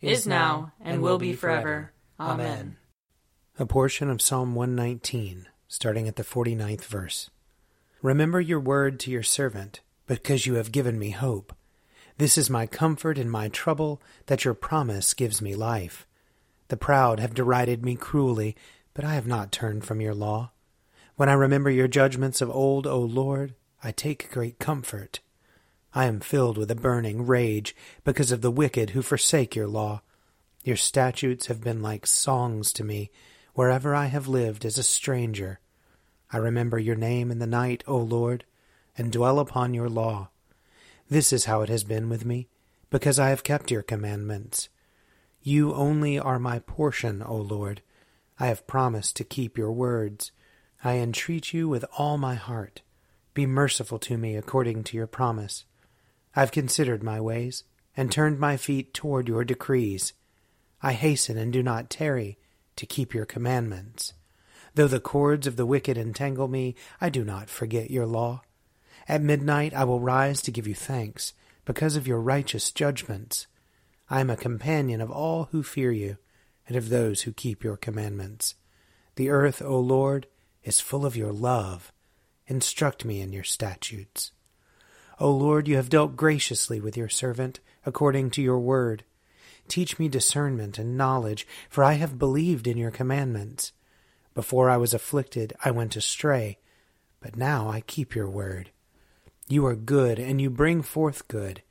is now, and will be forever. Amen. A portion of Psalm 119, starting at the 49th verse. Remember your word to your servant, because you have given me hope. This is my comfort in my trouble, that your promise gives me life. The proud have derided me cruelly, but I have not turned from your law. When I remember your judgments of old, O Lord, I take great comfort. I am filled with a burning rage because of the wicked who forsake your law. Your statutes have been like songs to me wherever I have lived as a stranger. I remember your name in the night, O Lord, and dwell upon your law. This is how it has been with me, because I have kept your commandments. You only are my portion, O Lord. I have promised to keep your words. I entreat you with all my heart. Be merciful to me according to your promise. I've considered my ways, and turned my feet toward your decrees. I hasten and do not tarry to keep your commandments. Though the cords of the wicked entangle me, I do not forget your law. At midnight I will rise to give you thanks, because of your righteous judgments. I am a companion of all who fear you, and of those who keep your commandments. The earth, O Lord, is full of your love. Instruct me in your statutes. O Lord, you have dealt graciously with your servant, according to your word. Teach me discernment and knowledge, for I have believed in your commandments. Before I was afflicted, I went astray, but now I keep your word. You are good, and you bring forth good.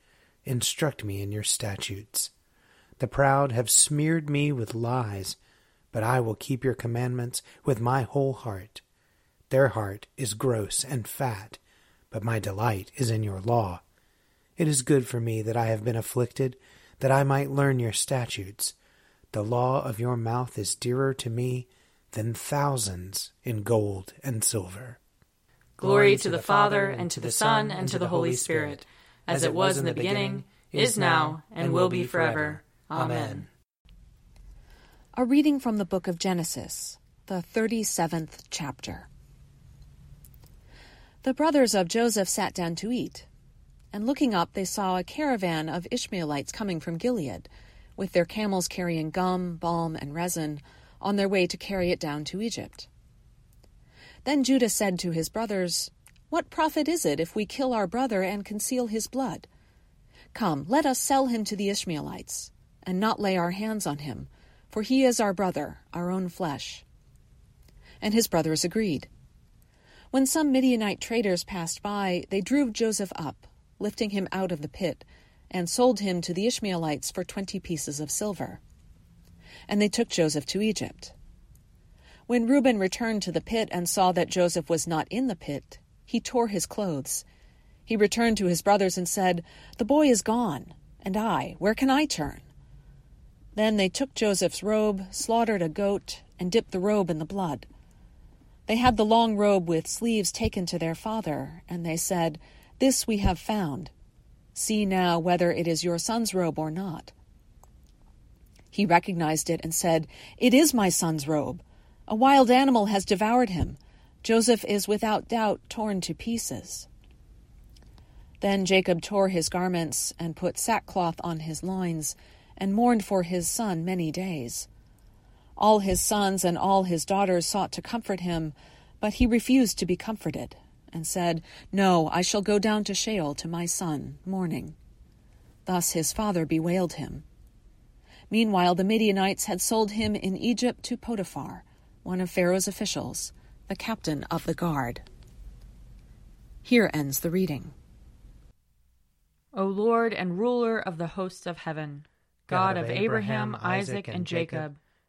Instruct me in your statutes. The proud have smeared me with lies, but I will keep your commandments with my whole heart. Their heart is gross and fat but my delight is in your law. It is good for me that I have been afflicted, that I might learn your statutes. The law of your mouth is dearer to me than thousands in gold and silver. Glory to the Father, and to the Son, and to the Holy Spirit, as it was in the beginning, is now, and will be forever. Amen. A reading from the book of Genesis, the 37th chapter. The brothers of Joseph sat down to eat, and looking up, they saw a caravan of Ishmaelites coming from Gilead, with their camels carrying gum, balm, and resin, on their way to carry it down to Egypt. Then Judah said to his brothers, What profit is it if we kill our brother and conceal his blood? Come, let us sell him to the Ishmaelites, and not lay our hands on him, for he is our brother, our own flesh. And his brothers agreed. When some Midianite traders passed by, they drew Joseph up, lifting him out of the pit, and sold him to the Ishmaelites for twenty pieces of silver. and they took Joseph to Egypt. When Reuben returned to the pit and saw that Joseph was not in the pit, he tore his clothes. He returned to his brothers and said, The boy is gone, and I, where can I turn? Then they took Joseph's robe, slaughtered a goat, and dipped the robe in the blood. They had the long robe with sleeves taken to their father, and they said, This we have found. See now whether it is your son's robe or not. He recognized it and said, It is my son's robe. A wild animal has devoured him. Joseph is without doubt torn to pieces. Then Jacob tore his garments and put sackcloth on his loins and mourned for his son many days. All his sons and all his daughters sought to comfort him, but he refused to be comforted, and said, No, I shall go down to Sheol to my son, mourning. Thus his father bewailed him. Meanwhile, the Midianites had sold him in Egypt to Potiphar, one of Pharaoh's officials, the captain of the guard. Here ends the reading. O Lord and ruler of the hosts of heaven, God of Abraham, Isaac, and Jacob,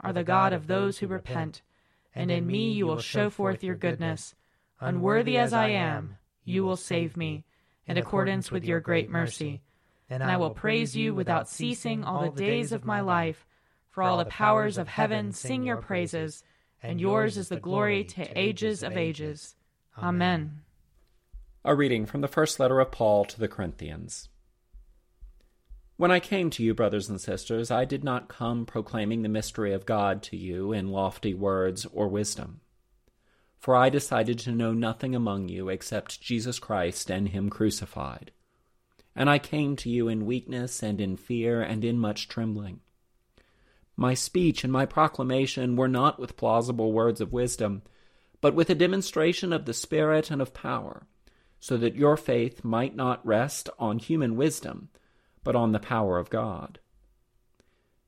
are the God of those who repent, and in me you will show forth your goodness. Unworthy as I am, you will save me, in accordance with your great mercy. And I will praise you without ceasing all the days of my life. For all the powers of heaven sing your praises, and yours is the glory to ages of ages. Amen. A reading from the first letter of Paul to the Corinthians. When I came to you, brothers and sisters, I did not come proclaiming the mystery of God to you in lofty words or wisdom. For I decided to know nothing among you except Jesus Christ and Him crucified. And I came to you in weakness and in fear and in much trembling. My speech and my proclamation were not with plausible words of wisdom, but with a demonstration of the Spirit and of power, so that your faith might not rest on human wisdom but on the power of God.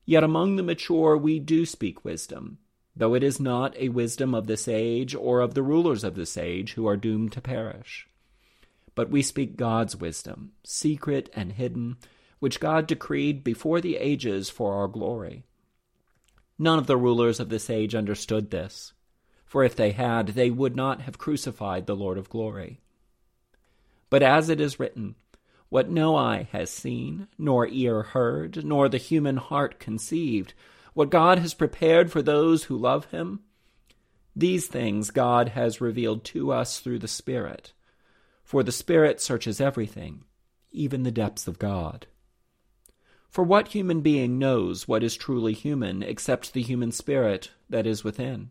Yet among the mature we do speak wisdom, though it is not a wisdom of this age or of the rulers of this age who are doomed to perish. But we speak God's wisdom, secret and hidden, which God decreed before the ages for our glory. None of the rulers of this age understood this, for if they had, they would not have crucified the Lord of glory. But as it is written, what no eye has seen, nor ear heard, nor the human heart conceived, what God has prepared for those who love him, these things God has revealed to us through the Spirit. For the Spirit searches everything, even the depths of God. For what human being knows what is truly human except the human spirit that is within?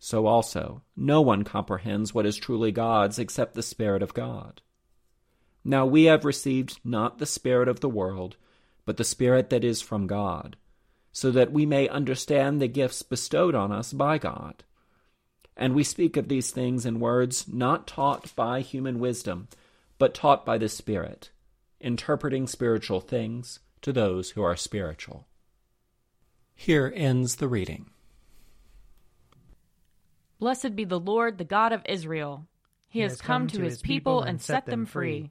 So also, no one comprehends what is truly God's except the Spirit of God. Now we have received not the Spirit of the world, but the Spirit that is from God, so that we may understand the gifts bestowed on us by God. And we speak of these things in words not taught by human wisdom, but taught by the Spirit, interpreting spiritual things to those who are spiritual. Here ends the reading. Blessed be the Lord, the God of Israel. He, he has come, come to his people and set them free.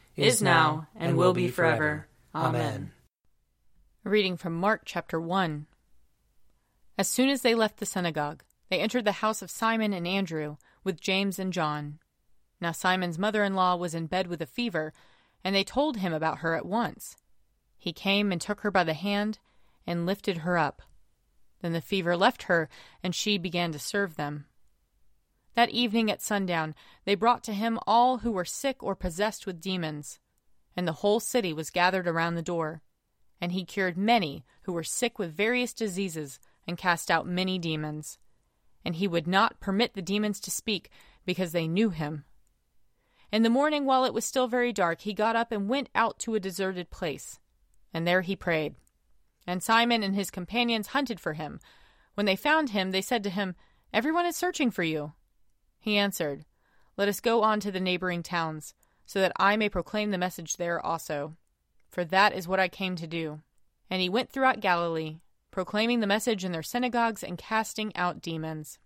is now, and will be forever. Amen. A reading from Mark chapter 1. As soon as they left the synagogue, they entered the house of Simon and Andrew with James and John. Now Simon's mother in law was in bed with a fever, and they told him about her at once. He came and took her by the hand and lifted her up. Then the fever left her, and she began to serve them. That evening at sundown, they brought to him all who were sick or possessed with demons, and the whole city was gathered around the door. And he cured many who were sick with various diseases, and cast out many demons. And he would not permit the demons to speak, because they knew him. In the morning, while it was still very dark, he got up and went out to a deserted place, and there he prayed. And Simon and his companions hunted for him. When they found him, they said to him, Everyone is searching for you. He answered, Let us go on to the neighboring towns, so that I may proclaim the message there also. For that is what I came to do. And he went throughout Galilee, proclaiming the message in their synagogues and casting out demons.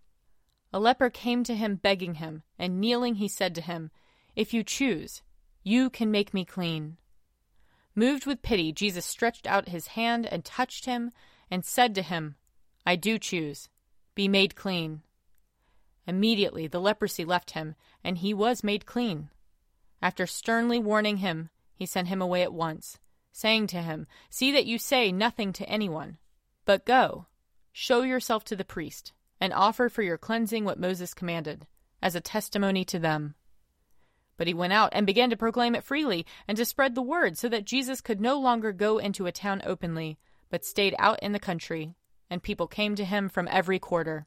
A leper came to him begging him, and kneeling he said to him, if you choose, you can make me clean. Moved with pity, Jesus stretched out his hand and touched him and said to him, I do choose. Be made clean. Immediately the leprosy left him, and he was made clean. After sternly warning him, he sent him away at once, saying to him, See that you say nothing to anyone, but go, show yourself to the priest, and offer for your cleansing what Moses commanded, as a testimony to them. But he went out and began to proclaim it freely and to spread the word so that Jesus could no longer go into a town openly, but stayed out in the country, and people came to him from every quarter.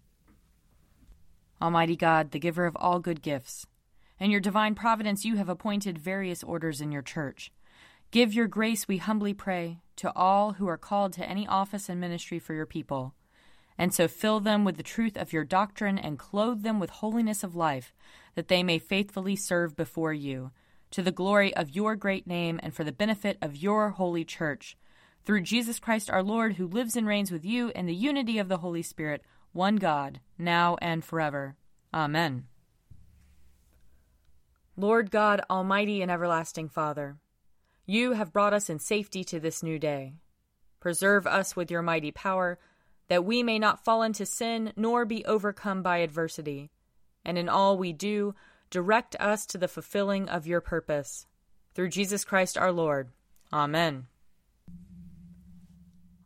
Almighty God, the giver of all good gifts. In your divine providence, you have appointed various orders in your church. Give your grace, we humbly pray, to all who are called to any office and ministry for your people. And so fill them with the truth of your doctrine and clothe them with holiness of life, that they may faithfully serve before you, to the glory of your great name and for the benefit of your holy church. Through Jesus Christ our Lord, who lives and reigns with you in the unity of the Holy Spirit, one God, now and forever. Amen. Lord God, Almighty and everlasting Father, you have brought us in safety to this new day. Preserve us with your mighty power, that we may not fall into sin nor be overcome by adversity. And in all we do, direct us to the fulfilling of your purpose. Through Jesus Christ our Lord. Amen.